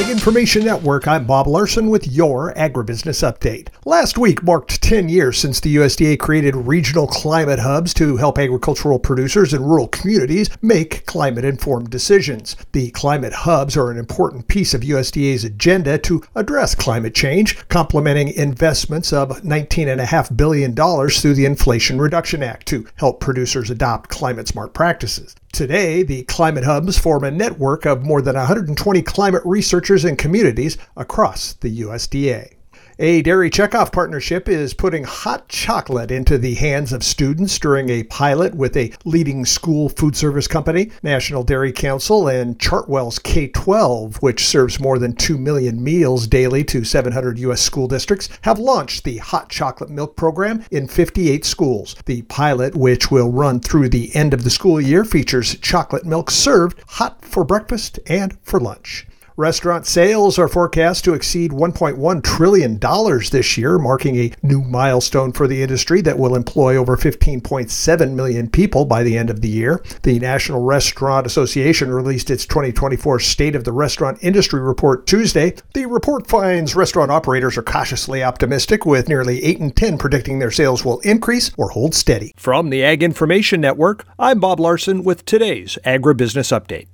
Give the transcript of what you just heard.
Ag Information Network, I'm Bob Larson with your Agribusiness Update. Last week marked 10 years since the USDA created regional climate hubs to help agricultural producers in rural communities make climate informed decisions. The climate hubs are an important piece of USDA's agenda to address climate change, complementing investments of $19.5 billion through the Inflation Reduction Act to help producers adopt climate smart practices. Today, the climate hubs form a network of more than 120 climate researchers and communities across the USDA. A Dairy Checkoff partnership is putting hot chocolate into the hands of students during a pilot with a leading school food service company. National Dairy Council and Chartwells K 12, which serves more than 2 million meals daily to 700 U.S. school districts, have launched the Hot Chocolate Milk program in 58 schools. The pilot, which will run through the end of the school year, features chocolate milk served hot for breakfast and for lunch. Restaurant sales are forecast to exceed $1.1 trillion this year, marking a new milestone for the industry that will employ over 15.7 million people by the end of the year. The National Restaurant Association released its 2024 State of the Restaurant Industry Report Tuesday. The report finds restaurant operators are cautiously optimistic, with nearly 8 in 10 predicting their sales will increase or hold steady. From the Ag Information Network, I'm Bob Larson with today's Agribusiness Update.